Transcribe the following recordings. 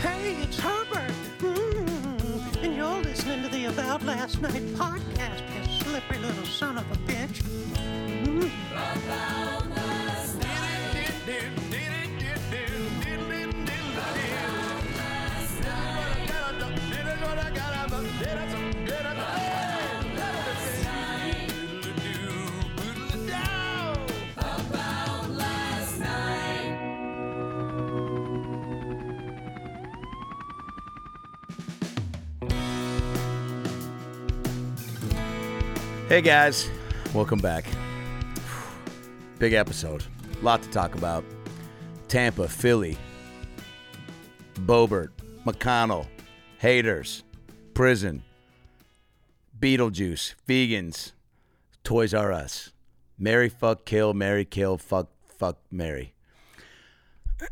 Hey, it's Herbert. Mm, and you're listening to the About Last Night podcast, Hey guys, welcome back. Big episode. A Lot to talk about. Tampa, Philly, Boebert, McConnell, haters, prison, Beetlejuice, vegans, Toys R Us, Mary fuck kill, Mary kill, fuck fuck Mary.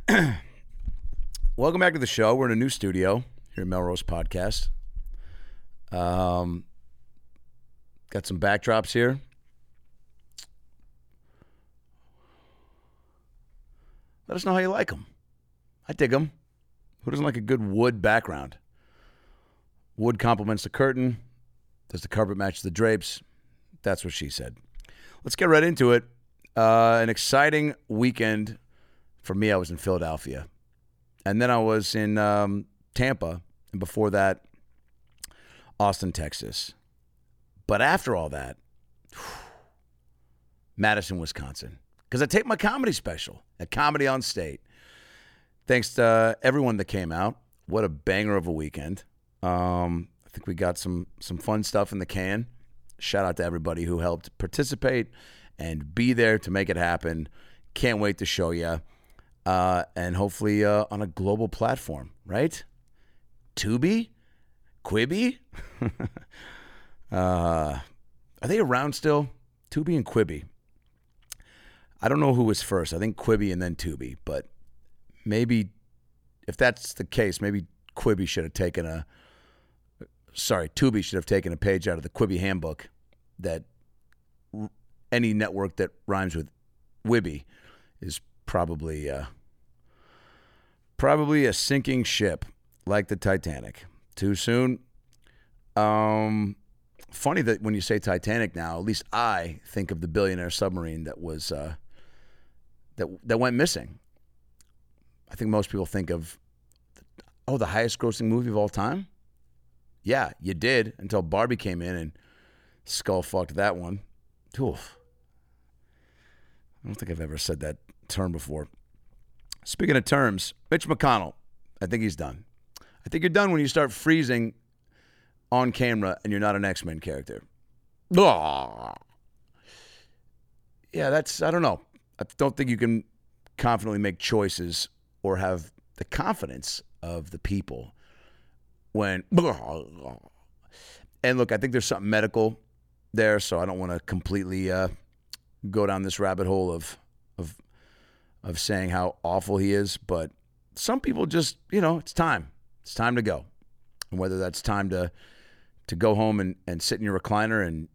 welcome back to the show. We're in a new studio here at Melrose Podcast. Um, Got some backdrops here. Let us know how you like them. I dig them. Who doesn't like a good wood background? Wood complements the curtain. Does the carpet match the drapes? That's what she said. Let's get right into it. Uh, an exciting weekend for me. I was in Philadelphia, and then I was in um, Tampa, and before that, Austin, Texas. But after all that, Madison, Wisconsin, because I take my comedy special at Comedy on State. Thanks to uh, everyone that came out. What a banger of a weekend. Um, I think we got some some fun stuff in the can. Shout out to everybody who helped participate and be there to make it happen. Can't wait to show you. Uh, and hopefully uh, on a global platform, right? Tubi? Quibi? Uh, are they around still? Tubi and Quibi. I don't know who was first. I think Quibi and then Tubi, but maybe if that's the case, maybe Quibi should have taken a sorry, Tubi should have taken a page out of the Quibi handbook that any network that rhymes with Wibby is probably uh, probably a sinking ship like the Titanic. Too soon. Um, funny that when you say Titanic now, at least I think of the billionaire submarine that was uh, that that went missing. I think most people think of oh the highest grossing movie of all time. Yeah, you did until Barbie came in and skull fucked that one. Oof. I don't think I've ever said that term before. Speaking of terms, Mitch McConnell, I think he's done. I think you're done when you start freezing on camera and you're not an X Men character. Yeah, that's, I don't know. I don't think you can confidently make choices or have the confidence of the people when. And look, I think there's something medical there, so I don't want to completely uh, go down this rabbit hole of, of, of saying how awful he is. But some people just, you know, it's time. It's time to go. And whether that's time to to go home and, and sit in your recliner. And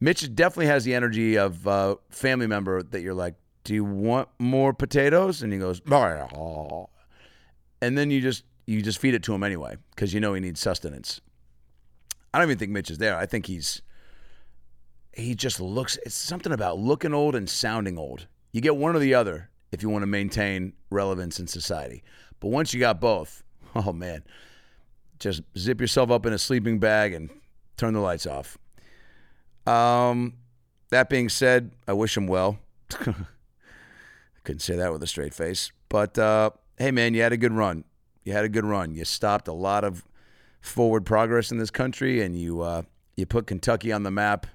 Mitch definitely has the energy of a family member that you're like, do you want more potatoes? And he goes, oh. and then you just you just feed it to him anyway because you know he needs sustenance. I don't even think Mitch is there. I think he's he just looks. It's something about looking old and sounding old. You get one or the other if you want to maintain relevance in society. But once you got both, Oh man, just zip yourself up in a sleeping bag and turn the lights off. Um, that being said, I wish him well. I couldn't say that with a straight face, but uh, hey man, you had a good run. You had a good run. You stopped a lot of forward progress in this country, and you uh, you put Kentucky on the map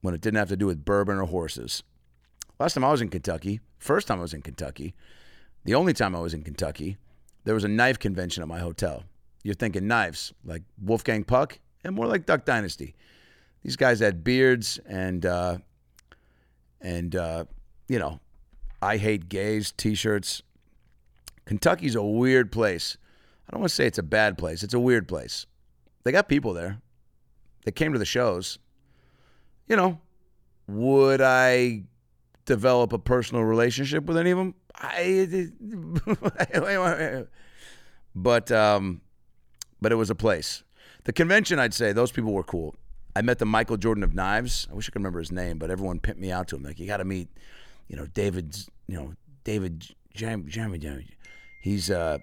when it didn't have to do with bourbon or horses. Last time I was in Kentucky, first time I was in Kentucky, the only time I was in Kentucky, there was a knife convention at my hotel. You're thinking knives, like Wolfgang Puck, and more like Duck Dynasty. These guys had beards and uh, and uh, you know, I hate gays T-shirts. Kentucky's a weird place. I don't want to say it's a bad place. It's a weird place. They got people there. They came to the shows. You know, would I develop a personal relationship with any of them? I, but um, but it was a place. The convention, I'd say, those people were cool. I met the Michael Jordan of knives. I wish I could remember his name, but everyone pimped me out to him. Like, you got to meet, you know, David's, you know, David Jam, Jam, Jam. He's uh,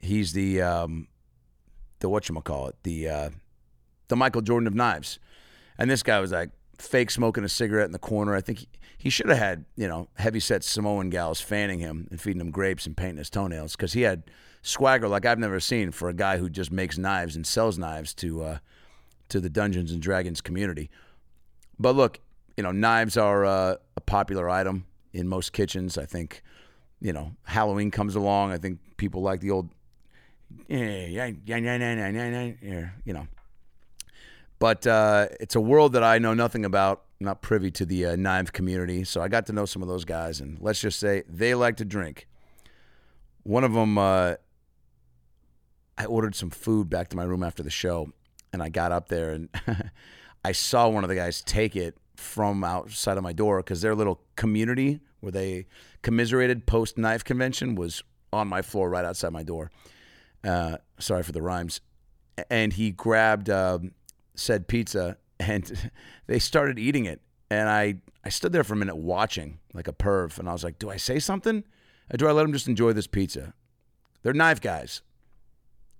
he's the um, the what you call it, the uh, the Michael Jordan of knives. And this guy was like fake smoking a cigarette in the corner. I think he, he should have had, you know, heavy set Samoan gals fanning him and feeding him grapes and painting his toenails because he had swagger like I've never seen for a guy who just makes knives and sells knives to uh, to the Dungeons and Dragons community. But look, you know, knives are uh, a popular item in most kitchens. I think, you know, Halloween comes along. I think people like the old, yeah, yeah, yeah, yeah, yeah, yeah, yeah, you know. But uh, it's a world that I know nothing about. I'm not privy to the uh, knife community, so I got to know some of those guys, and let's just say they like to drink. One of them, uh, I ordered some food back to my room after the show, and I got up there and I saw one of the guys take it from outside of my door because their little community where they commiserated post knife convention was on my floor right outside my door. Uh, sorry for the rhymes. And he grabbed um, said pizza and they started eating it. And I, I stood there for a minute watching like a perv. And I was like, do I say something? Or do I let them just enjoy this pizza? They're knife guys.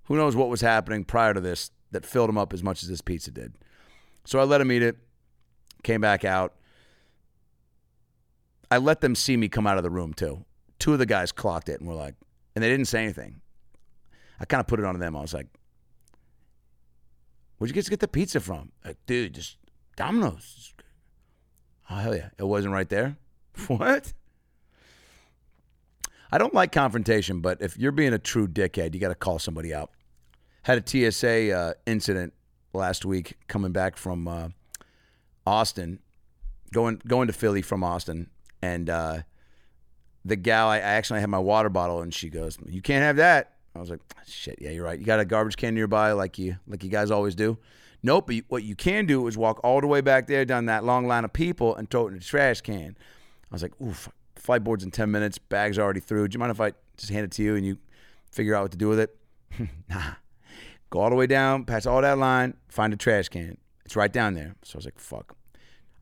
Who knows what was happening prior to this that filled them up as much as this pizza did. So I let them eat it, came back out. I let them see me come out of the room too. Two of the guys clocked it and were like, and they didn't say anything. I kind of put it on them. I was like, Where'd you guys get the pizza from? Like, dude, just Domino's. Oh, hell yeah. It wasn't right there? What? I don't like confrontation, but if you're being a true dickhead, you got to call somebody out. Had a TSA uh, incident last week coming back from uh, Austin, going going to Philly from Austin, and uh, the gal I, I actually had my water bottle, and she goes, "You can't have that." I was like, "Shit, yeah, you're right. You got a garbage can nearby, like you like you guys always do." Nope. But what you can do is walk all the way back there down that long line of people and throw it in the trash can. I was like, "Oof." Flight board's in 10 minutes. Bag's already through. Do you mind if I just hand it to you and you figure out what to do with it? nah. Go all the way down, pass all that line, find a trash can. It's right down there. So I was like, fuck.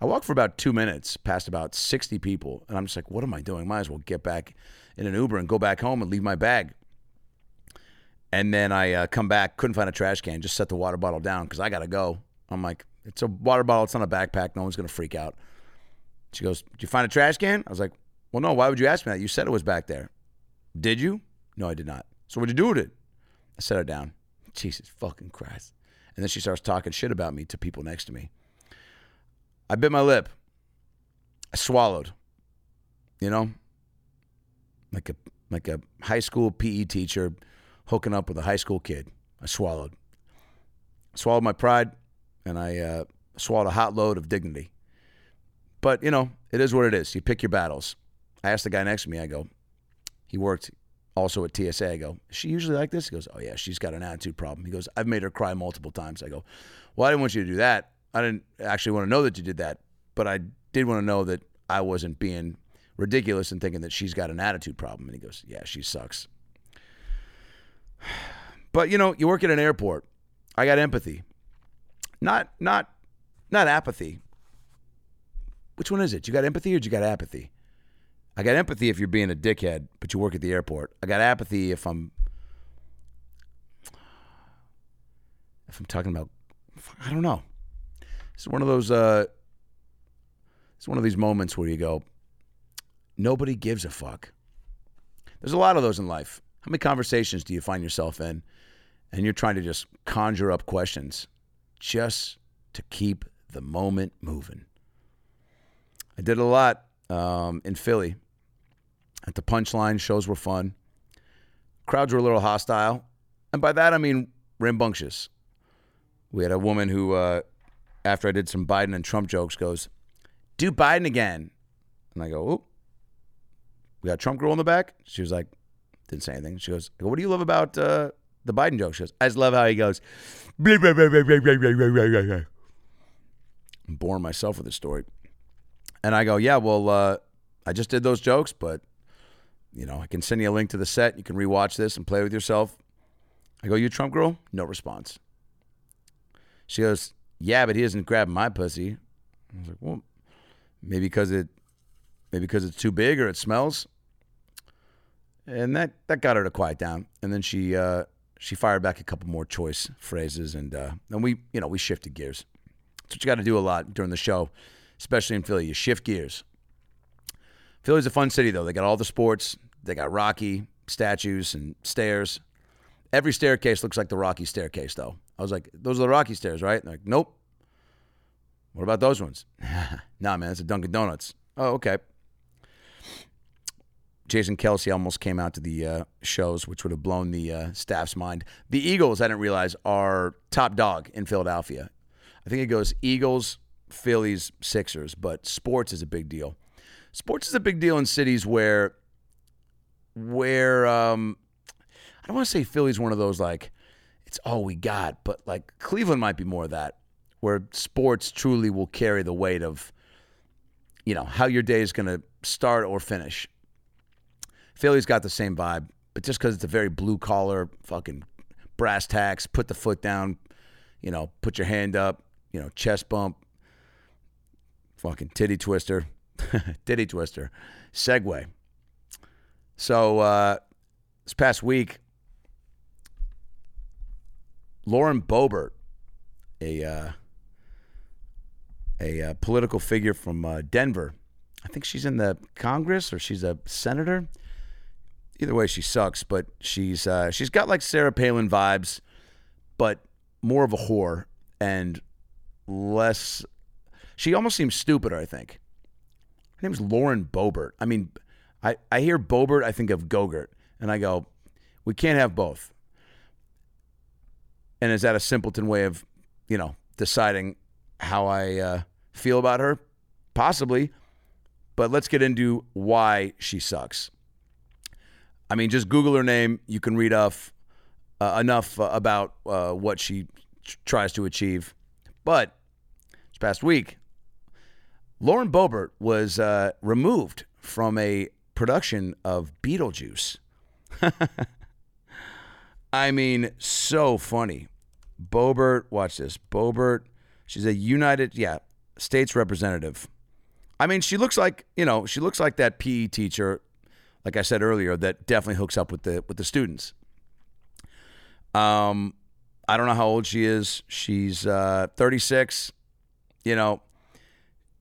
I walked for about two minutes, past about 60 people, and I'm just like, what am I doing? Might as well get back in an Uber and go back home and leave my bag. And then I uh, come back, couldn't find a trash can, just set the water bottle down because I got to go. I'm like, it's a water bottle, it's not a backpack. No one's going to freak out. She goes, Did you find a trash can? I was like, Well, no, why would you ask me that? You said it was back there. Did you? No, I did not. So what'd you do with it? I set it down. Jesus fucking Christ. And then she starts talking shit about me to people next to me. I bit my lip. I swallowed. You know? Like a like a high school PE teacher hooking up with a high school kid. I swallowed. Swallowed my pride and I uh, swallowed a hot load of dignity. But, you know, it is what it is. You pick your battles. I asked the guy next to me, I go, he worked also at TSA. I go, is she usually like this? He goes, oh, yeah, she's got an attitude problem. He goes, I've made her cry multiple times. I go, well, I didn't want you to do that. I didn't actually want to know that you did that, but I did want to know that I wasn't being ridiculous and thinking that she's got an attitude problem. And he goes, yeah, she sucks. But you know, you work at an airport. I got empathy. Not not not apathy. Which one is it? You got empathy or you got apathy? I got empathy if you're being a dickhead, but you work at the airport. I got apathy if I'm if I'm talking about I don't know. It's one of those uh it's one of these moments where you go nobody gives a fuck. There's a lot of those in life. How many conversations do you find yourself in, and you're trying to just conjure up questions, just to keep the moment moving? I did a lot um, in Philly. At the punchline, shows were fun. Crowds were a little hostile. And by that, I mean rambunctious. We had a woman who, uh, after I did some Biden and Trump jokes, goes, Do Biden again. And I go, Oh, we got Trump girl in the back. She was like, Didn't say anything. She goes, What do you love about uh, the Biden joke? She goes, I just love how he goes, "Blah, blah, blah, blah, blah, blah, blah, blah, blah, blah." I'm boring myself with this story. And I go, Yeah, well, uh, I just did those jokes, but you know, I can send you a link to the set. You can rewatch this and play with yourself. I go, You Trump girl? No response. She goes, Yeah, but he doesn't grab my pussy. I was like, Well, maybe because it maybe because it's too big or it smells. And that that got her to quiet down. And then she uh she fired back a couple more choice phrases and uh and we you know, we shifted gears. That's what you gotta do a lot during the show, especially in Philly. You shift gears. Philly's a fun city, though. They got all the sports. They got Rocky statues and stairs. Every staircase looks like the Rocky staircase, though. I was like, those are the Rocky stairs, right? They're like, nope. What about those ones? nah, man, it's a Dunkin' Donuts. Oh, okay. Jason Kelce almost came out to the uh, shows, which would have blown the uh, staff's mind. The Eagles, I didn't realize, are top dog in Philadelphia. I think it goes Eagles, Phillies, Sixers, but sports is a big deal. Sports is a big deal in cities where, where um, I don't want to say Philly's one of those like it's all we got, but like Cleveland might be more of that, where sports truly will carry the weight of, you know, how your day is going to start or finish. Philly's got the same vibe, but just because it's a very blue collar, fucking brass tacks, put the foot down, you know, put your hand up, you know, chest bump, fucking titty twister, titty twister, segue. So uh, this past week, Lauren Boebert, a uh, a uh, political figure from uh, Denver, I think she's in the Congress or she's a senator. Either way, she sucks, but she's uh, she's got like Sarah Palin vibes, but more of a whore and less. She almost seems stupider. I think her name's Lauren Boebert. I mean, I I hear Boebert, I think of Gogurt, and I go, we can't have both. And is that a simpleton way of, you know, deciding how I uh, feel about her? Possibly. But let's get into why she sucks. I mean, just Google her name. You can read off uh, enough uh, about uh, what she tr- tries to achieve. But this past week, Lauren Boebert was uh, removed from a production of Beetlejuice. I mean, so funny. Boebert, watch this. Boebert, she's a United, yeah, States representative. I mean, she looks like you know, she looks like that PE teacher, like I said earlier, that definitely hooks up with the with the students. Um, I don't know how old she is. She's uh, 36. You know,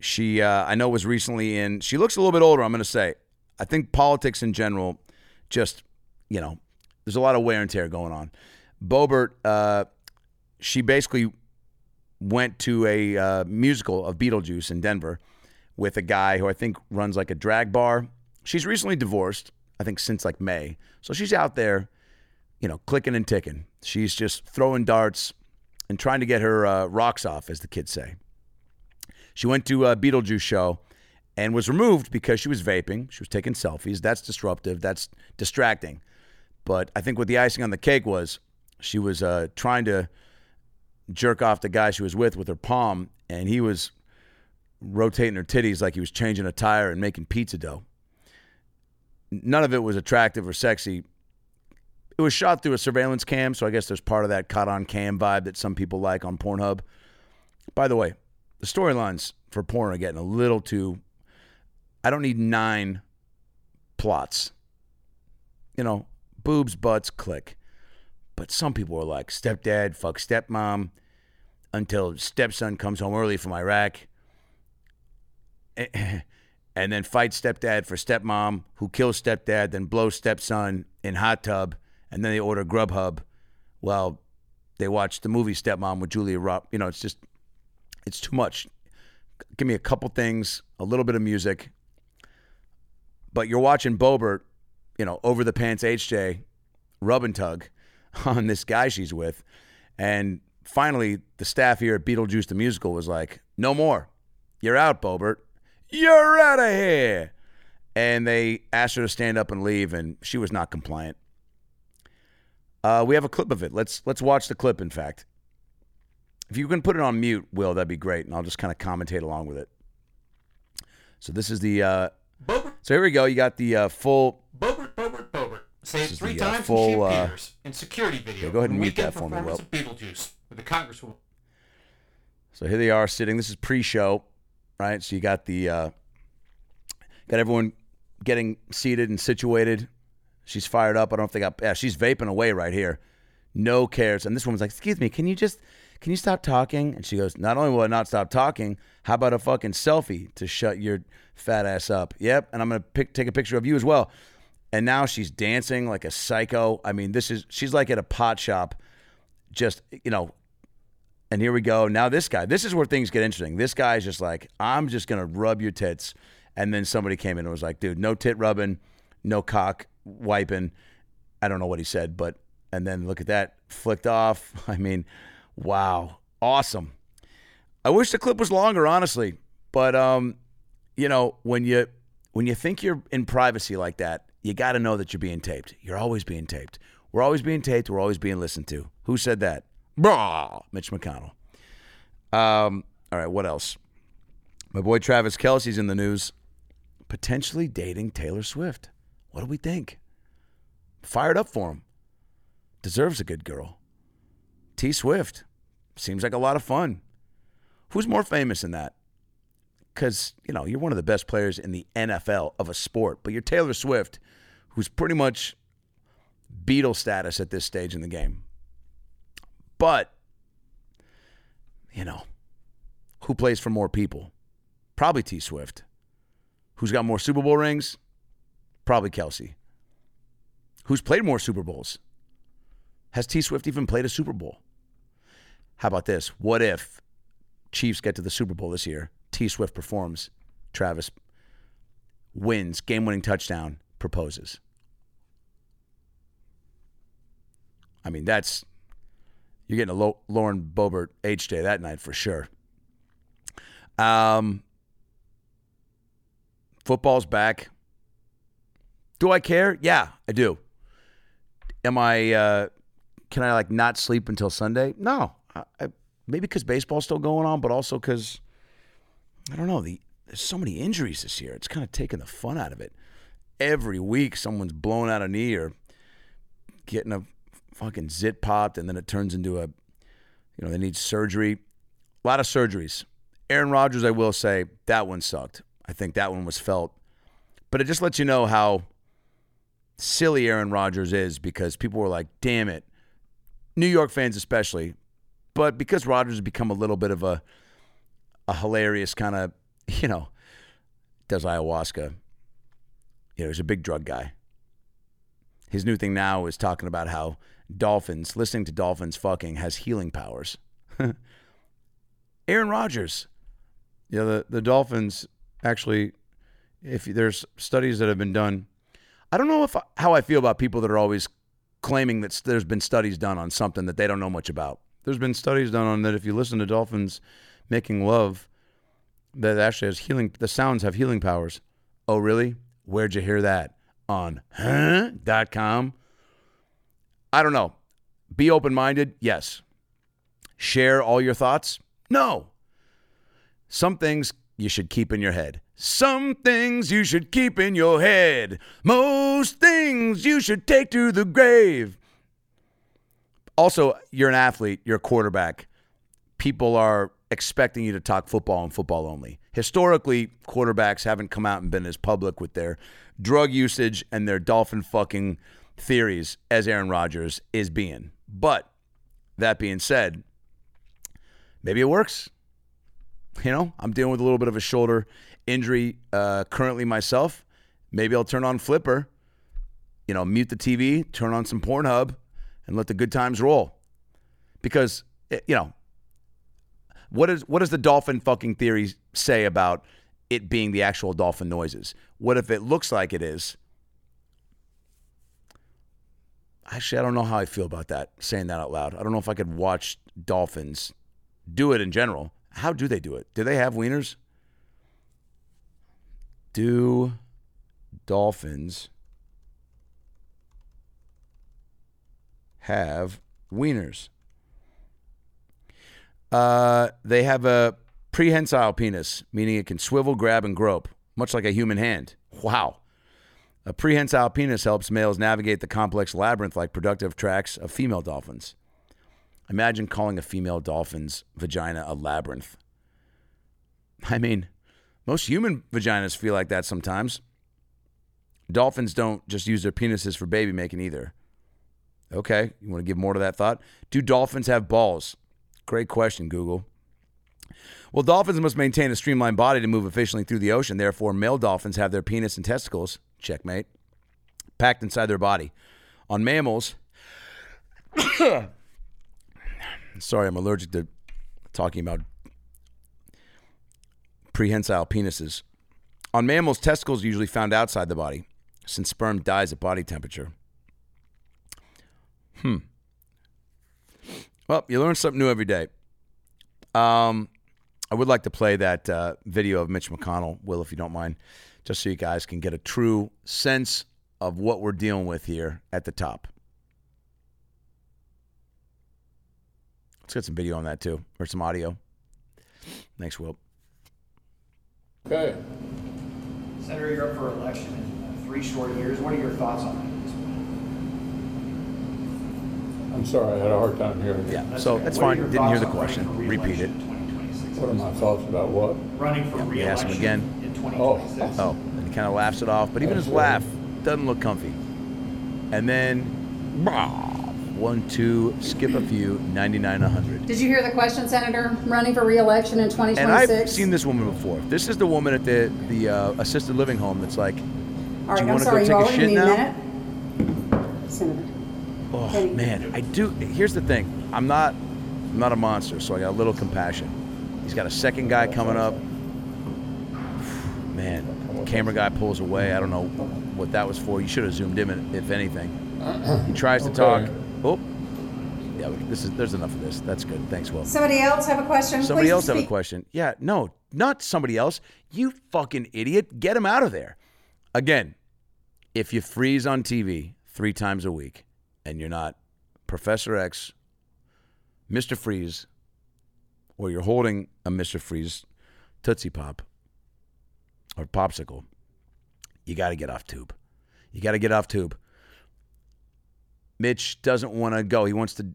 she uh, I know was recently in. She looks a little bit older. I'm going to say. I think politics in general, just you know, there's a lot of wear and tear going on. Boebert, uh, she basically went to a uh, musical of Beetlejuice in Denver with a guy who I think runs like a drag bar. She's recently divorced, I think since like May. So she's out there, you know, clicking and ticking. She's just throwing darts and trying to get her uh, rocks off, as the kids say. She went to a Beetlejuice show and was removed because she was vaping. She was taking selfies. That's disruptive. That's distracting. But I think what the icing on the cake was, she was uh, trying to jerk off the guy she was with with her palm, and he was rotating her titties like he was changing a tire and making pizza dough. None of it was attractive or sexy. It was shot through a surveillance cam, so I guess there's part of that caught on cam vibe that some people like on Pornhub. By the way, the storylines for porn are getting a little too. I don't need nine plots. You know, boobs, butts, click. But some people are like, stepdad, fuck stepmom, until stepson comes home early from Iraq. Eh, eh, And then fight stepdad for stepmom, who kills stepdad, then blows stepson in hot tub, and then they order Grubhub. Well, they watch the movie Stepmom with Julia Roberts. You know, it's just, it's too much. Give me a couple things, a little bit of music. But you're watching Boebert, you know, over the pants HJ, rub and tug on this guy she's with. And finally, the staff here at Beetlejuice the Musical was like, no more. You're out, Boebert. You're out of here. And they asked her to stand up and leave, and she was not compliant. Uh, we have a clip of it. Let's let's watch the clip. In fact, if you can put it on mute, Will, that'd be great, and I'll just kind of commentate along with it. So this is the. Uh, Boebert, so here we go. You got the uh, full. Boebert, Boebert, Boebert. Say it three the, uh, times full, Chip uh, in security video. go ahead and mute that for me, of Beetlejuice with the Congresswoman. So here they are sitting. This is pre-show, right? So you got the uh, got everyone getting seated and situated. She's fired up. I don't they got. Yeah, she's vaping away right here. No cares. And this woman's like, "Excuse me, can you just can you stop talking?" And she goes, "Not only will I not stop talking, how about a fucking selfie to shut your fat ass up?" Yep. And I'm gonna pick, take a picture of you as well. And now she's dancing like a psycho. I mean, this is she's like at a pot shop, just you know, and here we go. Now this guy, this is where things get interesting. This guy's just like, I'm just gonna rub your tits. And then somebody came in and was like, dude, no tit rubbing, no cock wiping. I don't know what he said, but and then look at that, flicked off. I mean, wow. Awesome. I wish the clip was longer, honestly. But um, you know, when you when you think you're in privacy like that, you got to know that you're being taped. You're always being taped. We're always being taped. We're always being listened to. Who said that? Brah, Mitch McConnell. Um, all right, what else? My boy Travis Kelce's in the news, potentially dating Taylor Swift. What do we think? Fired up for him. Deserves a good girl. T Swift. Seems like a lot of fun. Who's more famous than that? Because, you know, you're one of the best players in the NFL of a sport, but you're Taylor Swift, who's pretty much Beatle status at this stage in the game. But, you know, who plays for more people? Probably T Swift. Who's got more Super Bowl rings? Probably Kelce. Who's played more Super Bowls? Has T Swift even played a Super Bowl? How about this? What if Chiefs get to the Super Bowl this year? T Swift performs, Travis wins, game winning touchdown, proposes. I mean, that's you're getting a Lauren Boebert H day that night for sure. Um, football's back. Do I care? Yeah, I do. Am I? Uh, can I like not sleep until Sunday? No. I, I, maybe because baseball's still going on, but also because I don't know. The there's so many injuries this year. It's kind of taking the fun out of it. Every week, someone's blown out a knee or getting a fucking zit popped, and then it turns into a, you know, they need surgery. A lot of surgeries. Aaron Rodgers, I will say, that one sucked. I think that one was felt. But it just lets you know how silly Aaron Rodgers is because people were like, damn it. New York fans especially. But because Rodgers has become a little bit of a a hilarious kind of, you know, does ayahuasca. You know, he's a big drug guy. His new thing now is talking about how dolphins, listening to dolphins fucking has healing powers. Aaron Rodgers. Yeah, the, the Dolphins actually, if there's studies that have been done, I don't know if how I feel about people that are always claiming that there's been studies done on something that they don't know much about. There's been studies done on that if you listen to dolphins making love, that actually has healing. The sounds have healing powers. Oh, really? Where'd you hear that? On huh? I don't know. Be open minded. Yes. Share all your thoughts. No. Some things you should keep in your head. Some things you should keep in your head. Most things you should take to the grave. Also, you're an athlete, you're a quarterback. People are expecting you to talk football and football only. Historically, quarterbacks haven't come out and been as public with their drug usage and their dolphin fucking theories as Aaron Rodgers is being. But that being said, maybe it works. You know, I'm dealing with a little bit of a shoulder injury uh, currently myself. Maybe I'll turn on Flipper, you know, mute the TV, turn on some Pornhub, and let the good times roll. Because, eh, you know, what is what does the dolphin fucking theory say about it being the actual dolphin noises? What if it looks like it is? Actually, I don't know how I feel about that, saying that out loud. I don't know if I could watch dolphins do it in general. How do they do it? Do they have wieners? Do dolphins have wieners? Uh, they have a prehensile penis, meaning it can swivel, grab, and grope, much like a human hand. Wow. A prehensile penis helps males navigate the complex labyrinth like productive tracks of female dolphins. Imagine calling a female dolphin's vagina a labyrinth. I mean, most human vaginas feel like that sometimes. Dolphins don't just use their penises for baby making either. Okay, you want to give more to that thought? Do dolphins have balls? Great question, Google. Well, dolphins must maintain a streamlined body to move efficiently through the ocean. Therefore, male dolphins have their penis and testicles, checkmate, packed inside their body. On mammals, sorry, I'm allergic to talking about prehensile penises. On mammals, testicles are usually found outside the body, since sperm dies at body temperature. Hmm. Well, you learn something new every day. Um, I would like to play that uh, video of Mitch McConnell, Will, if you don't mind, just so you guys can get a true sense of what we're dealing with here at the top. Let's get some video on that too, or some audio. Thanks, Will. Okay. Senator, you're up for election in uh, three short years. What are your thoughts on that? I'm sorry, I had a hard time hearing you. Yeah, so okay. that's What fine. Didn't hear the question. Repeat it. Re-election in 2026? What are my thoughts about what? Running for we ask him re-election again. in Oh. 2026. Oh, and he kind of laughs it off, but even his That's laugh doesn't look comfy. And then, bah, one, two, skip a few, 99, 100. Did you hear the question, Senator? Running for re-election in 2026? And I've seen this woman before. This is the woman at the the uh, assisted living home that's like, All do right, you I'm wanna go sorry, take you a already shit need now? a minute. Senator. oh Penny. man, I do. Here's the thing. I'm not, I'm not a monster, so I got a little compassion. He's got a second guy coming up. Man, camera guy pulls away. I don't know what that was for. You should have zoomed in, if anything. He tries to talk. Oh, yeah. This is. There's enough of this. That's good. Thanks, Will. Somebody else have a question? Somebody Please else have a question. Yeah, no, not somebody else. You fucking idiot. Get him out of there. Again, if you freeze on TV three times a week and you're not Professor X, Mr. Freeze, or you're holding a Mr. Freeze Tootsie Pop or popsicle, you got to get off tube. You got to get off tube. Mitch doesn't want to go. He wants to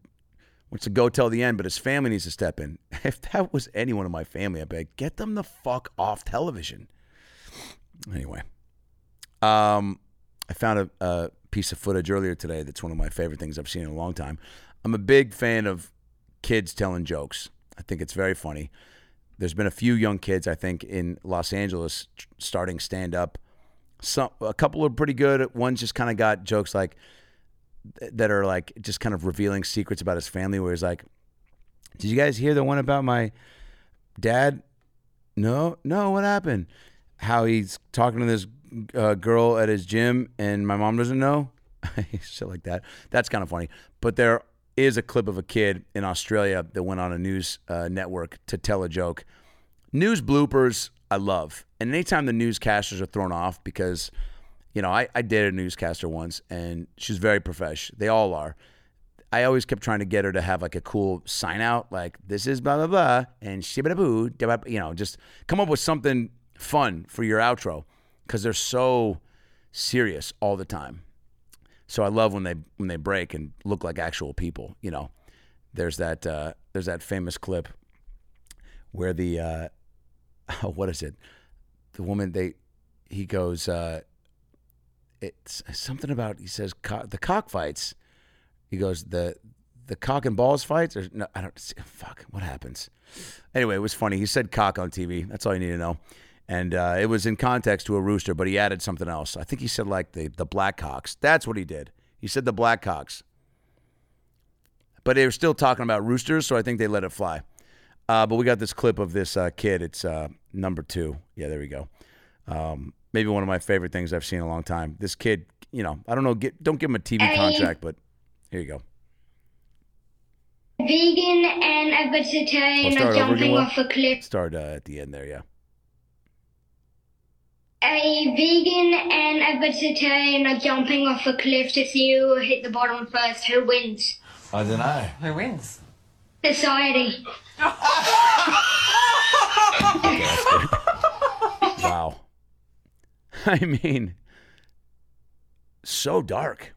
wants to go till the end, but his family needs to step in. If that was anyone in my family, I'd be like, get them the fuck off television. Anyway, um, I found a, a piece of footage earlier today that's one of my favorite things I've seen in a long time. I'm a big fan of kids telling jokes. I think it's very funny. There's been a few young kids, I think, in Los Angeles starting stand up. Some, a couple are pretty good. One's just kind of got jokes like that are like just kind of revealing secrets about his family. Where he's like, "Did you guys hear the one about my dad? No, no. What happened? How he's talking to this uh, girl at his gym, and my mom doesn't know. Shit like that. That's kind of funny. But there is a clip of a kid in Australia that went on a news uh, network to tell a joke. News bloopers, I love. And anytime the newscasters are thrown off, because, you know, I, I dated a newscaster once and she's very professional. They all are. I always kept trying to get her to have like a cool sign out, like this is blah blah blah and shibba boo, you know, just come up with something fun for your outro because they're so serious all the time. So I love when they when they break and look like actual people. You know, there's that uh, there's that famous clip where the uh, what is it? The woman they he goes uh, it's something about he says co- the cockfights. He goes the the cock and balls fights? Or, no, I don't. see, Fuck. What happens? Anyway, it was funny. He said cock on TV. That's all you need to know. And uh, it was in context to a rooster, but he added something else. I think he said like the the Blackhawks. That's what he did. He said the Blackhawks. But they were still talking about roosters, so I think they let it fly. Uh, but we got this clip of this uh, kid. It's uh, number two. Yeah, there we go. Um, maybe one of my favorite things I've seen in a long time. This kid, you know, I don't know, get, don't give him a TV contract, but here you go. vegan and a vegetarian start are jumping off a cliff. Start uh, at the end there, yeah. A vegan and a vegetarian are jumping off a cliff to see who will hit the bottom first. Who wins? I don't know. Who wins? Society. Wow. I mean, so dark.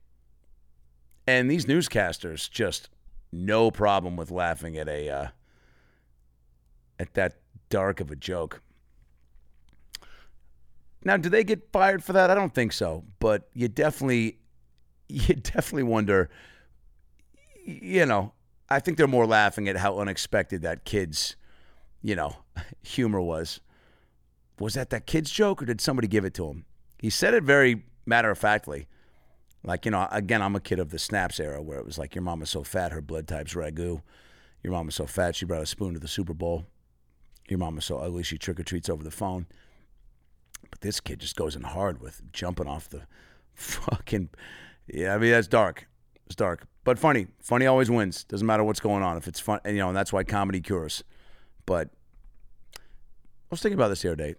And these newscasters just no problem with laughing at a uh, at that dark of a joke. Now, do they get fired for that? I don't think so, but you definitely you definitely wonder you know, I think they're more laughing at how unexpected that kid's, you know, humor was was that that kid's joke or did somebody give it to him? He said it very matter of factly. Like, you know, again, I'm a kid of the snaps era where it was like, your mom was so fat, her blood type's ragu. Your mom was so fat, she brought a spoon to the Super Bowl. Your mom was so ugly, she trick or treats over the phone. But this kid just goes in hard with jumping off the fucking. Yeah, I mean, that's dark. It's dark. But funny. Funny always wins. Doesn't matter what's going on. If it's fun, and, you know, and that's why comedy cures. But I was thinking about this the other day.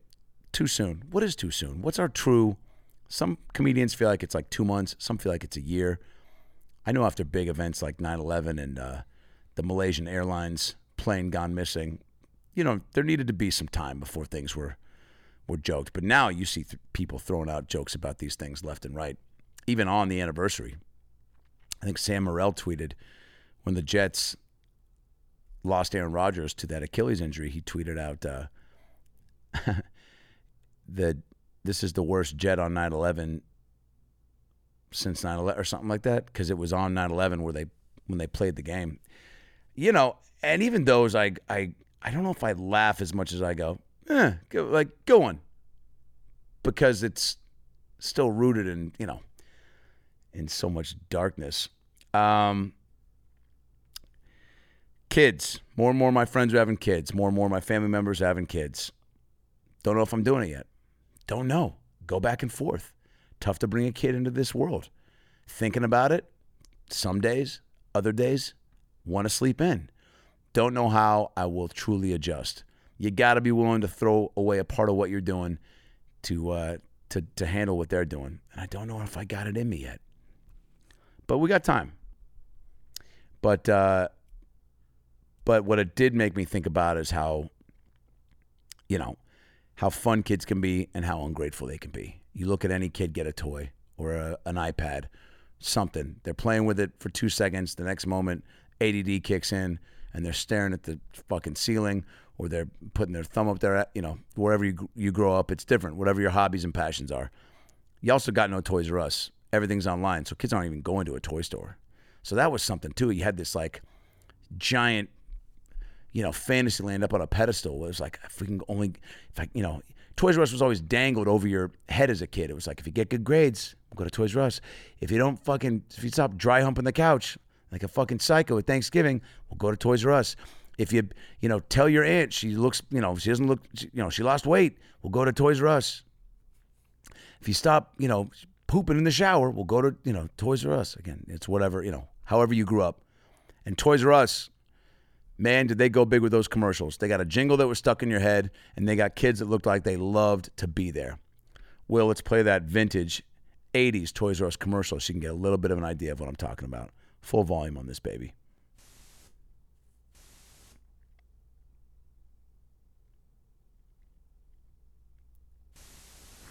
Too soon. What is too soon? What's our true? Some comedians feel like it's like two months. Some feel like it's a year. I know after big events like 9/11 and uh, the Malaysian Airlines plane gone missing, you know, there needed to be some time before things were were joked. But now you see th- people throwing out jokes about these things left and right, even on the anniversary. I think Sam Morril tweeted when the Jets lost Aaron Rodgers to that Achilles injury. He tweeted out uh, that this is the worst Jet on 9/11 since 9/11 or something like that because it was on 9/11 where they when they played the game. You know, and even those I I I don't know if I laugh as much as I go, eh, go, like go on, because it's still rooted in you know in so much darkness. Um, kids, more and more of my friends are having kids. More and more of my family members are having kids. Don't know if I'm doing it yet. Don't know. Go back and forth. Tough to bring a kid into this world. Thinking about it, some days, other days, want to sleep in. Don't know how I will truly adjust. You got to be willing to throw away a part of what you're doing to uh, to to handle what they're doing. And I don't know if I got it in me yet. But we got time. But uh, but what it did make me think about is how you know how fun kids can be and how ungrateful they can be. You look at any kid get a toy or a, an iPad, something. They're playing with it for two seconds. The next moment, ADD kicks in and they're staring at the fucking ceiling or they're putting their thumb up there. You know, wherever you you grow up, it's different. Whatever your hobbies and passions are. You also got no Toys R Us. Everything's online, so kids aren't even going to a toy store. So that was something too. You had this like giant you know, fantasy land up on a pedestal. It was like if we can only, if I, you know, Toys R Us was always dangled over your head as a kid. It was like if you get good grades, go to Toys R Us. If you don't fucking, if you stop dry humping the couch like a fucking psycho at Thanksgiving, we'll go to Toys R Us. If you, you know, tell your aunt she looks, you know, she doesn't look, you know, she lost weight, we'll go to Toys R Us. If you stop, you know, pooping in the shower, we'll go to, you know, Toys R Us. Again, it's whatever, you know, however you grew up. And Toys R Us, man, did they go big with those commercials. They got a jingle that was stuck in your head, and they got kids that looked like they loved to be there. Will, let's play that vintage 80s Toys R Us commercial so you can get a little bit of an idea of what I'm talking about. Full volume on this baby.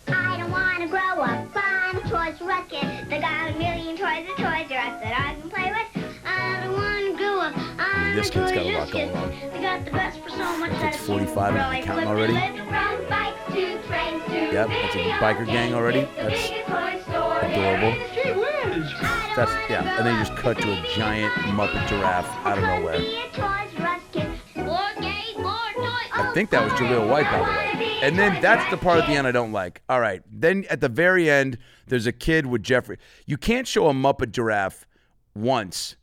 I don't wanna grow up. I'm Toys R Us kid. They got a million toys at Toys R Us that I can play with. I don't wanna grow up. I'm this kid's got a lot going on. They got the best for so much that It's 45 and really counting already. We live from bikes to trains to Yep, that's a biker gang already. That's biggest toy store here adorable. in the street. Woo! is. That's yeah, and then you just cut to a giant Muppet giraffe out of nowhere. I think that was Jaleel White, by the way. And then that's the part at the end I don't like. All right, then at the very end, there's a kid with Geoffrey. You can't show a Muppet giraffe once,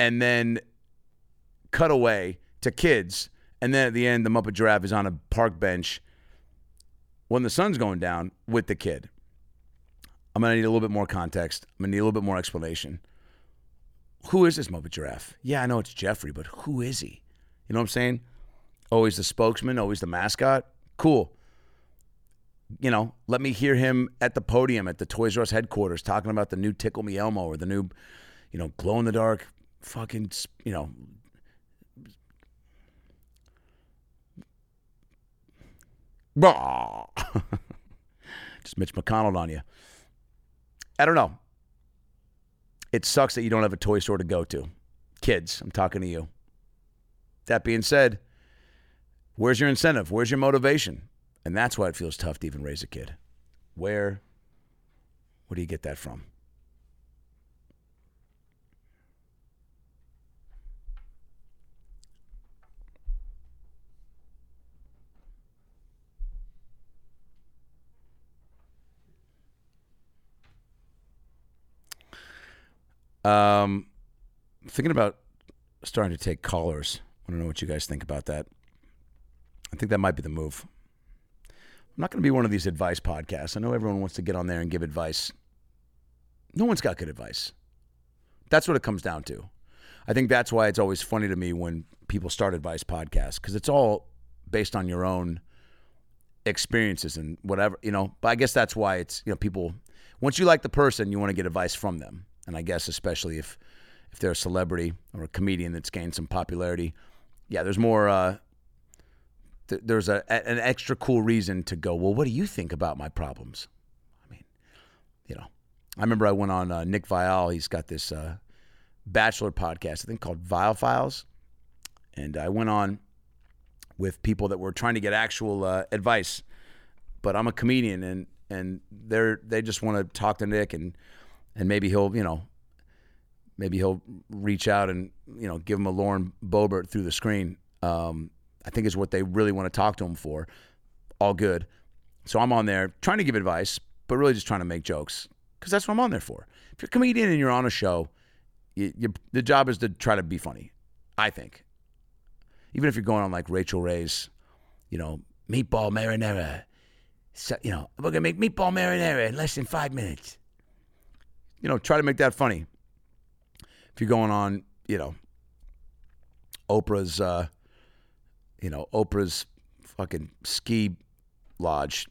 and then cut away to kids, and then at the end, the Muppet giraffe is on a park bench when the sun's going down with the kid. I'm gonna need a little bit more context. I'm gonna need a little bit more explanation. Who is this Muppet Giraffe? Yeah, I know it's Geoffrey, but who is he? You know what I'm saying? Always the spokesman, always the mascot. Cool. You know, let me hear him at the podium at the Toys R Us headquarters talking about the new Tickle Me Elmo or the new, you know, glow in the dark fucking, you know, just Mitch McConnell on you. I don't know. It sucks that you don't have a toy store to go to. Kids, I'm talking to you. That being said, where's your incentive? Where's your motivation? And that's why it feels tough to even raise a kid. Where where do you get that from? Um, thinking about starting to take callers. I don't know what you guys think about that. I think that might be the move. I'm not going to be one of these advice podcasts. I know everyone wants to get on there and give advice. No one's got good advice. That's what it comes down to. I think that's why it's always funny to me when people start advice podcasts because it's all based on your own experiences and whatever, you know. But I guess that's why it's, you know, people, once you like the person, you want to get advice from them. And I guess especially if if they're a celebrity or a comedian that's gained some popularity, yeah, there's more. Uh, th- there's a, a, an extra cool reason to go. Well, what do you think about my problems? I mean, you know, I remember I went on uh, Nick Viall. He's got this uh, Bachelor podcast, I think called Viall Files, and I went on with people that were trying to get actual uh, advice. But I'm a comedian, and and they're they just want to talk to Nick and and maybe he'll, you know, maybe he'll reach out and you know give him a Lauren Boebert through the screen. Um, I think is what they really want to talk to him for. All good. So I'm on there trying to give advice, but really just trying to make jokes because that's what I'm on there for. If you're a comedian and you're on a show, you, you, the job is to try to be funny. I think. Even if you're going on like Rachael Ray's, you know, meatball marinara. So, you know, we're gonna make meatball marinara in less than five minutes you know, try to make that funny. If you're going on, you know, Oprah's, uh, you know, Oprah's fucking ski lodge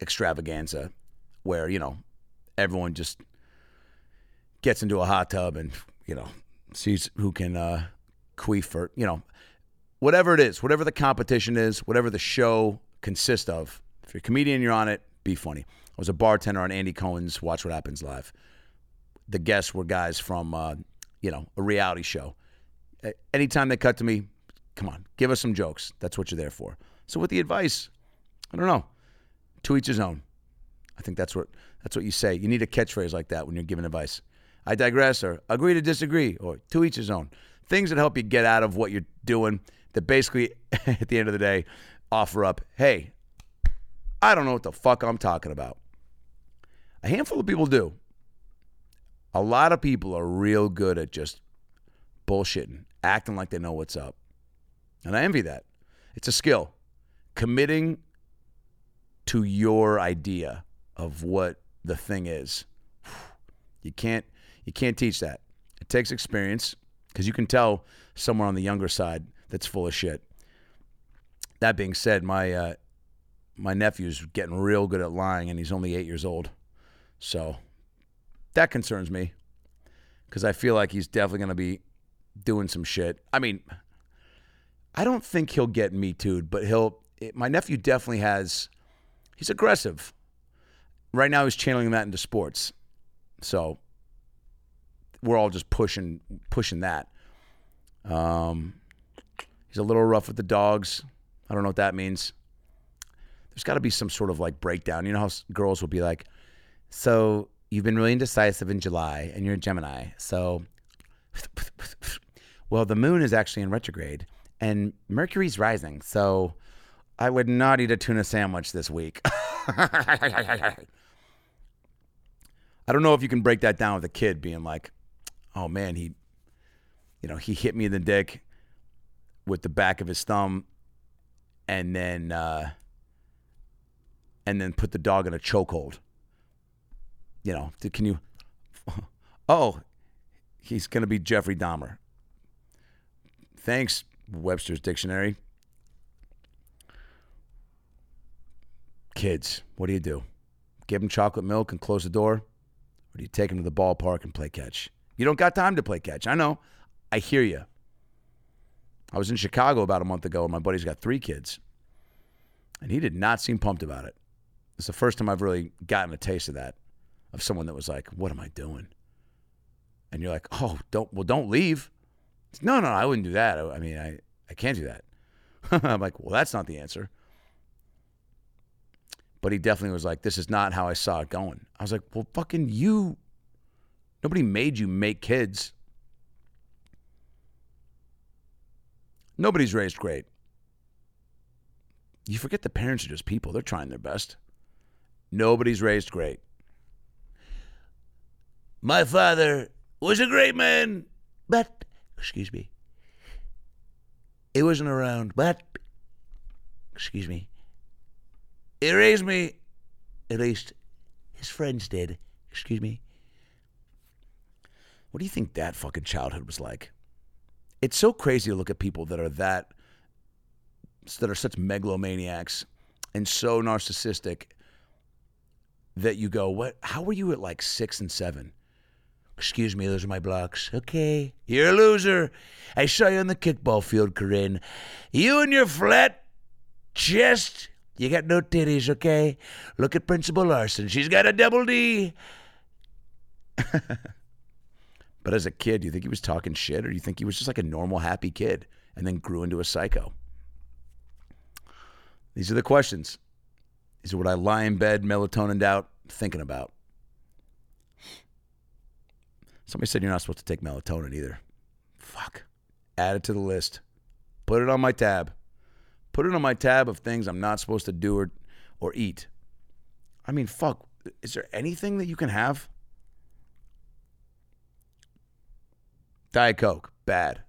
extravaganza, where you know everyone just gets into a hot tub and you know sees who can uh, queef for you know whatever it is, whatever the competition is, whatever the show consists of. If you're a comedian, you're on it. Be funny. I was a bartender on Andy Cohen's Watch What Happens Live. The guests were guys from, uh, you know, a reality show. Anytime they cut to me, come on, give us some jokes. That's what you're there for. So with the advice, I don't know. To each his own. I think that's what that's what you say. You need a catchphrase like that when you're giving advice. I digress, or agree to disagree, or to each his own. Things that help you get out of what you're doing. That basically, at the end of the day, offer up, hey, I don't know what the fuck I'm talking about. A handful of people do. A lot of people are real good at just bullshitting, acting like they know what's up. And I envy that. It's a skill. Committing to your idea of what the thing is. You can't you can't teach that. It takes experience because you can tell someone on the younger side that's full of shit. That being said, my uh, my nephew's getting real good at lying, and he's only eight years old. So that concerns me because I feel like he's definitely going to be doing some shit. I mean, I don't think he'll get me too, but he'll. It, my nephew definitely has. He's aggressive. Right now, he's channeling that into sports. So we're all just pushing pushing that. Um, he's a little rough with the dogs. I don't know what that means. There's got to be some sort of like breakdown. You know how girls will be like, So you've been really indecisive in July, and you're a Gemini. So, well, the moon is actually in retrograde, and Mercury's rising. So, I would not eat a tuna sandwich this week. I don't know if you can break that down with a kid being like, "Oh man, he, you know, he hit me in the dick with the back of his thumb, and then, uh, and then put the dog in a chokehold." you know, can you? Oh, he's going to be Jeffrey Dahmer. Thanks, Webster's Dictionary. Kids, what do you do? Give them chocolate milk and close the door? Or do you take them to the ballpark and play catch? You don't got time to play catch. I know. I hear you. I was in Chicago about a month ago, and my buddy's got three kids. And he did not seem pumped about it. It's the first time I've really gotten a taste of that of someone that was like, "What am I doing?" And you're like, "Oh, don't well, don't leave." No, no, I wouldn't do that. I, mean, I I can't do that. I'm like, well, that's not the answer. But he definitely was like, "This is not how I saw it going." I was like, "Well, fucking you. Nobody made you make kids. Nobody's raised great. You forget the parents are just people. They're trying their best. Nobody's raised great. My father was a great man, but, excuse me, he wasn't around, but, excuse me, he raised me, at least his friends did, excuse me. What do you think that fucking childhood was like? It's so crazy to look at people that are that, that are such megalomaniacs and so narcissistic that you go, what? How were you at like six and seven? Excuse me, those are my blocks. Okay, you're a loser. I saw you on the kickball field, Corinne. You and your flat chest. You got no titties, okay? Look at Principal Larson. She's got a double D. but as a kid, do you think he was talking shit or do you think he was just like a normal, happy kid and then grew into a psycho? These are the questions. These are what I lie in bed, melatonin out, thinking about. Somebody said you're not supposed to take melatonin either. Fuck. Add it to the list. Put it on my tab. Put it on my tab of things I'm not supposed to do or, or eat. I mean, fuck. Is there anything that you can have? Diet Coke, bad.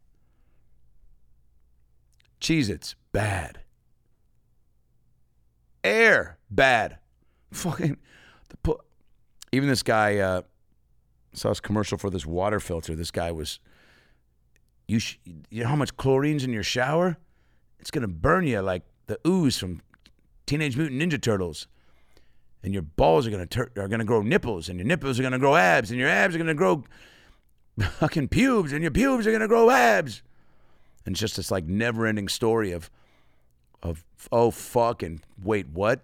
Cheez Its, bad. Air, bad. Fucking, the, even this guy, uh, saw this commercial for this water filter. This guy was, you, sh- you know how much chlorine's in your shower? It's gonna burn you like the ooze from Teenage Mutant Ninja Turtles. And your balls are gonna tur- are gonna grow nipples, and your nipples are gonna grow abs, and your abs are gonna grow fucking pubes, and your pubes are gonna grow abs. And it's just this like never-ending story of, of oh fuck and wait what?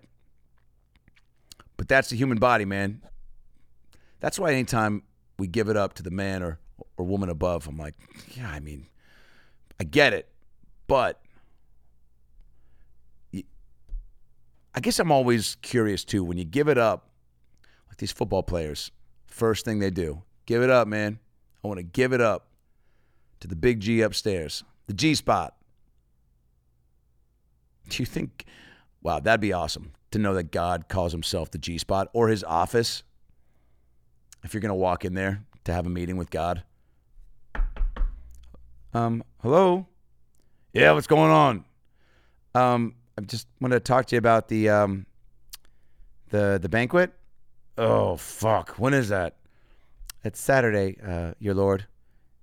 But that's the human body, man. That's why anytime we give it up to the man or or woman above. I'm like, yeah, I mean, I get it, but I guess I'm always curious too. When you give it up, like these football players, first thing they do, give it up, man. I want to give it up to the big G upstairs, the G spot. Do you think, wow, that'd be awesome to know that God calls himself the G spot or his office? If you're going to walk in there to have a meeting with God. Um, hello? Yeah, what's going on? Um, I just wanted to talk to you about the um the the banquet. Oh fuck. When is that? It's Saturday, uh, your lord.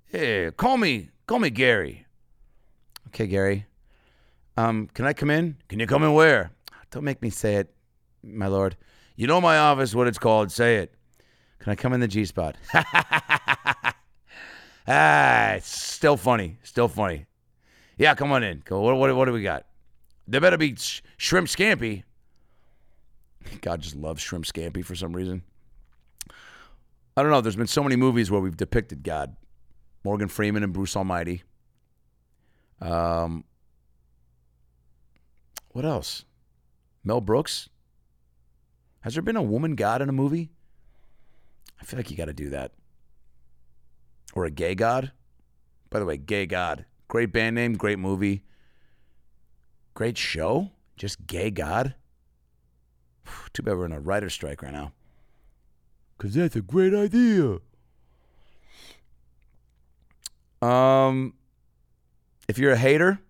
Hey, call me call me Gary. Okay, Gary. Um, can I come in? Can you come in where? Don't make me say it, my lord. You know my office, what it's called. Say it. Can I come in the G spot? ah, it's still funny. Still funny. Yeah, come on in. Go. What, what, what do we got? There better be sh- shrimp scampi. God just loves shrimp scampi for some reason. I don't know. There's been so many movies where we've depicted God. Morgan Freeman and Bruce Almighty. Um, what else? Mel Brooks. Has there been a woman God in a movie? I feel like you got to do that. Or a gay god. By the way, gay god. Great band name, great movie. Great show. Just gay god. Too bad we're in a writer's strike right now. Because that's a great idea. Um, if you're a hater,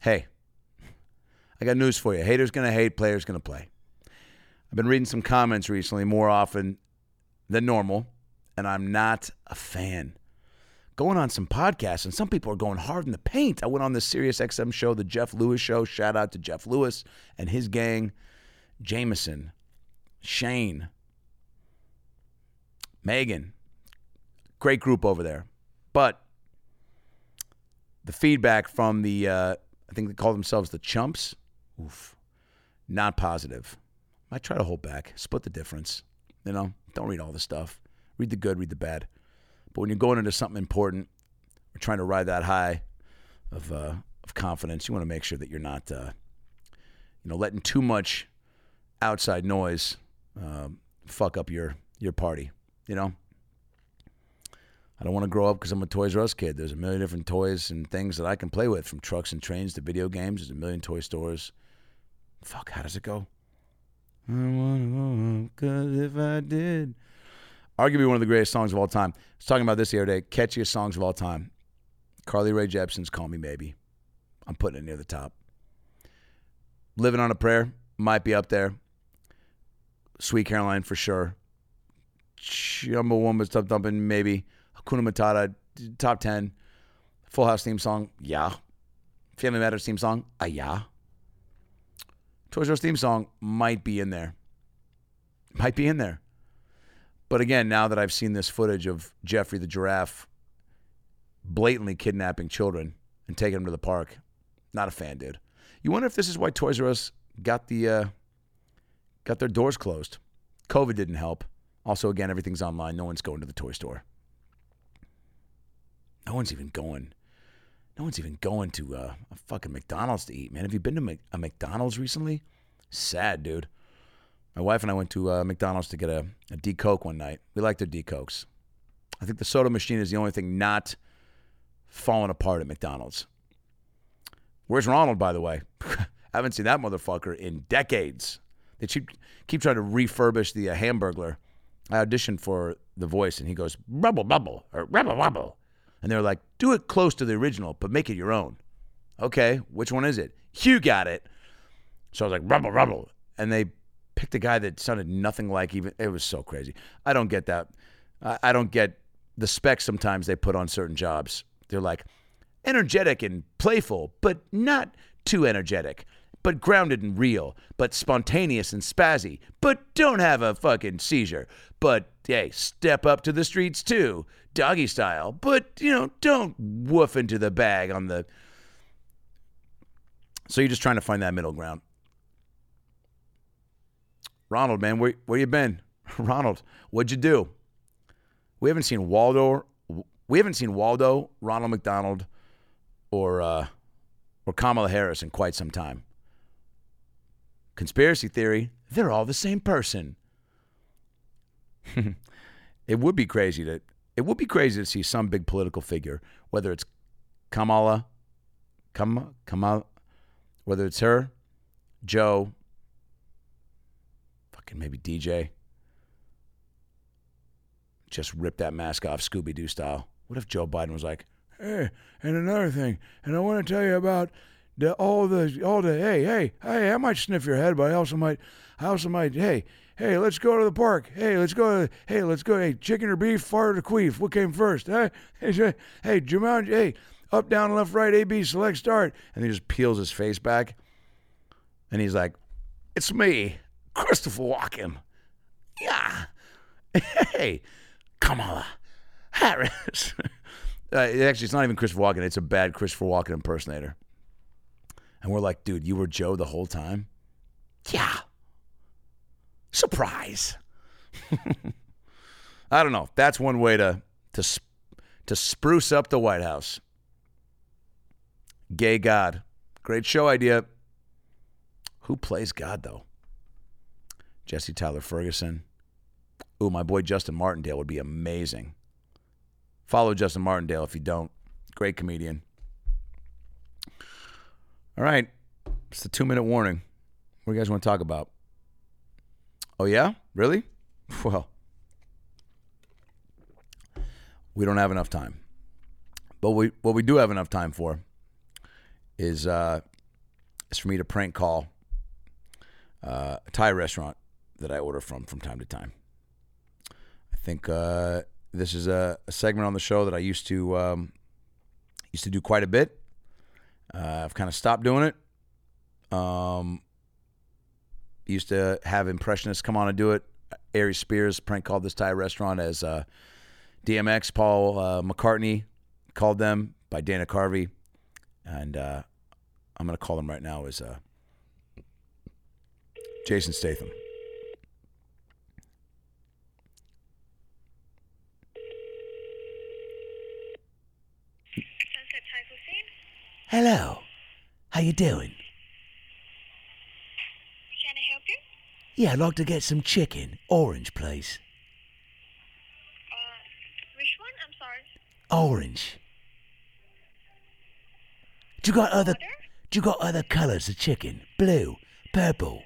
hey, I got news for you. Haters gonna hate, players gonna play. I've been reading some comments recently more often than normal, and I'm not a fan. Going on some podcasts, and some people are going hard in the paint. I went on the Sirius XM show, the Jeff Lewis show. Shout out to Jeff Lewis and his gang, Jameson, Shane, Megan. Great group over there. But the feedback from the, uh, I think they call themselves the chumps, oof, not positive. I try to hold back, split the difference. You know, don't read all the stuff. Read the good, read the bad. But when you're going into something important or trying to ride that high of, uh, of confidence, you want to make sure that you're not, uh, you know, letting too much outside noise um, fuck up your your party. You know, I don't want to grow up because I'm a Toys R Us kid. There's a million different toys and things that I can play with, from trucks and trains to video games. There's a million toy stores. Fuck, how does it go? I wanna go cause if I did. Arguably one of the greatest songs of all time. I was talking about this the other day. Catchiest songs of all time. Carly Rae Jepsen's "Call Me Maybe." I'm putting it near the top. "Living on a Prayer" might be up there. "Sweet Caroline" for sure. Chumbawamba Tubthumping maybe. Hakuna Matata top ten. Full House theme song, yeah. Family Matters theme song, ah yeah. Us theme song might be in there. Might be in there. But again, now that I've seen this footage of Geoffrey the giraffe blatantly kidnapping children and taking them to the park, not a fan, dude. You wonder if this is why Toys R Us got the uh, got their doors closed. COVID didn't help. Also, again, everything's online. No one's going to the toy store. No one's even going. No one's even going to uh, a fucking McDonald's to eat, man. Have you been to a McDonald's recently? Sad, dude. My wife and I went to uh, McDonald's to get a, a D Coke one night. We like their D Cokes. I think the soda machine is the only thing not falling apart at McDonald's. Where's Ronald, by the way? I haven't seen that motherfucker in decades. They keep, keep trying to refurbish the uh, Hamburglar. I auditioned for The Voice, and he goes, rubble, bubble, or rubble, rubble. And they're like, do it close to the original, but make it your own. Okay, which one is it? You got it. So I was like, rubble, rubble. And they picked a guy that sounded nothing like even, it was so crazy. I don't get that. I, I don't get the specs sometimes they put on certain jobs. They're like, energetic and playful, but not too energetic, but grounded and real, but spontaneous and spazzy, but don't have a fucking seizure, but hey, step up to the streets too, doggy style, but you know, don't woof into the bag on the. So you're just trying to find that middle ground. Ronald, man, where where you been? Ronald, what'd you do? We haven't seen Waldo. We haven't seen Waldo, Ronald McDonald, or uh, or Kamala Harris in quite some time. Conspiracy theory: they're all the same person. it would be crazy to it would be crazy to see some big political figure, whether it's Kamala, Kamala, Kamala, whether it's her, Joe, fucking maybe DJ, just rip that mask off Scooby Doo style. What if Joe Biden was like, hey, and another thing, and I want to tell you about the all the all the hey hey hey I might sniff your head, but I also might I also might hey hey let's go to the park hey let's go hey let's go hey chicken or beef fart or queef what came first hey hey hey Jumanji hey up down left right A B select start and he just peels his face back and he's like it's me Christopher Walken yeah hey Kamala Harris. uh, actually, it's not even Christopher Walken. It's a bad Christopher Walken impersonator. And we're like, dude, you were Joe the whole time? Yeah. Surprise. I don't know. That's one way to to to spruce up the White House. Gay God. Great show idea. Who plays God though? Jesse Tyler Ferguson. Ooh, my boy Justin Martindale would be amazing. Follow Justin Martindale if you don't. Great comedian. All right. It's a two minute warning. What do you guys want to talk about? Oh, yeah? Really? Well, we don't have enough time. But we, what we do have enough time for is, uh, is for me to prank call uh, a Thai restaurant that I order from from time to time. I think uh, this is a, a, segment on the show that I used to um, used to do quite a bit. Uh, I've kind of stopped doing it. Um, used to have impressionists come on and do it. Ari Spears prank called this Thai restaurant as uh, DMX. Paul uh, McCartney called them by Dana Carvey, and uh, I'm to call them right now as uh, Jason Statham. Hello. How you doing? Can I help you? Yeah, I'd like to get some chicken. Orange, please. Uh, which one? I'm sorry. Orange. Do you got other do you got other colours of chicken? Blue, purple.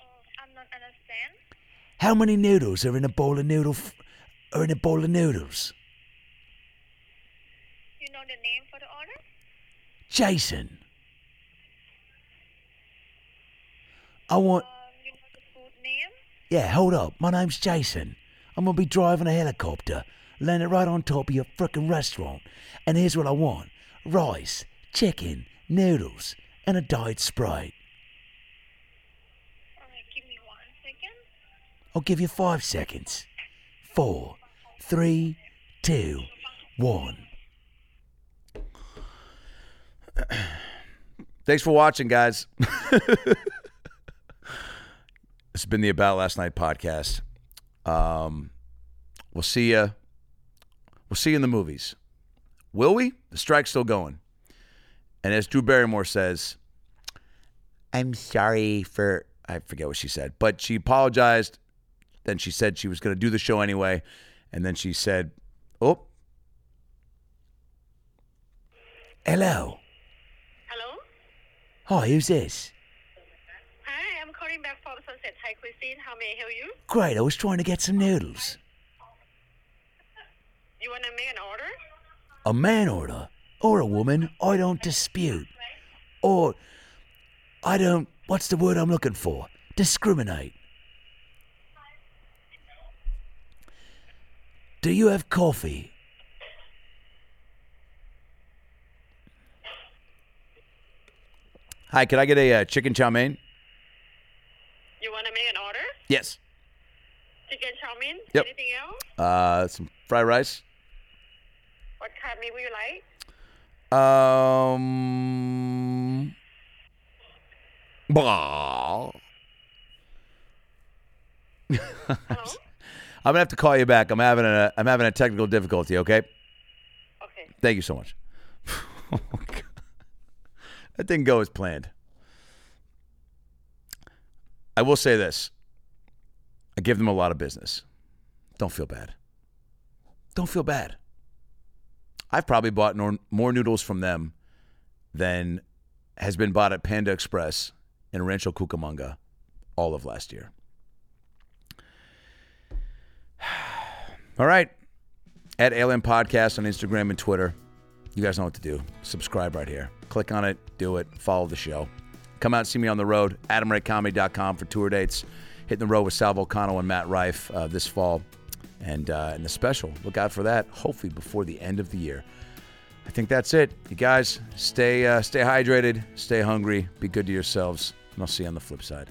Uh, I'm not understand. How many noodles are in a bowl of noodle f- are in a bowl of noodles? The name for the order? Jason. I want Um, you know the food name? Yeah, hold up. My name's Jason. I'm gonna be driving a helicopter, land it right on top of your frickin' restaurant. And here's what I want rice, chicken, noodles, and a diet Sprite. Alright, give me one second. I'll give you five seconds. Four, three, two, one. Thanks for watching, guys. has been the About Last Night podcast. Um, we'll see you. We'll see you in the movies. Will we? The strike's still going. And as Drew Barrymore says, I'm sorry for I forget what she said, but she apologized. Then she said she was going to do the show anyway, and then she said, "Oh, Hello? Hi, who's this? Hi, I'm calling back from Sunset Thai Cuisine. How may I help you? Great, I was trying to get some noodles. You want to make an order? A man order or a woman, I don't dispute. Or I don't. What's the word I'm looking for? Discriminate. Do you have coffee? Hi, can I get a uh, chicken chow mein? You want to make an order? Yes. Chicken chow mein? Yep. Anything else? Uh, some fried rice. What kind meat would you like? Um. Blah. I'm gonna have to call you back. I'm having a I'm having a technical difficulty. Okay. Okay. Thank you so much. Oh, God. that didn't go as planned. I will say this. I give them a lot of business. Don't feel bad. Don't feel bad. I've probably bought more noodles from them than has been bought at Panda Express in Rancho Cucamonga all of last year. All right. At Alien Podcast on Instagram and Twitter. You guys know what to do. Subscribe right here. Click on it, do it, follow the show. Come out and see me on the road. AdamRayComedy.com for tour dates. Hitting the road with Sal Vulcano and Matt Rife uh, this fall. And, uh, and the special, look out for that, hopefully before the end of the year. I think that's it. You guys, stay, uh, stay hydrated, stay hungry, be good to yourselves, and I'll see you on the flip side.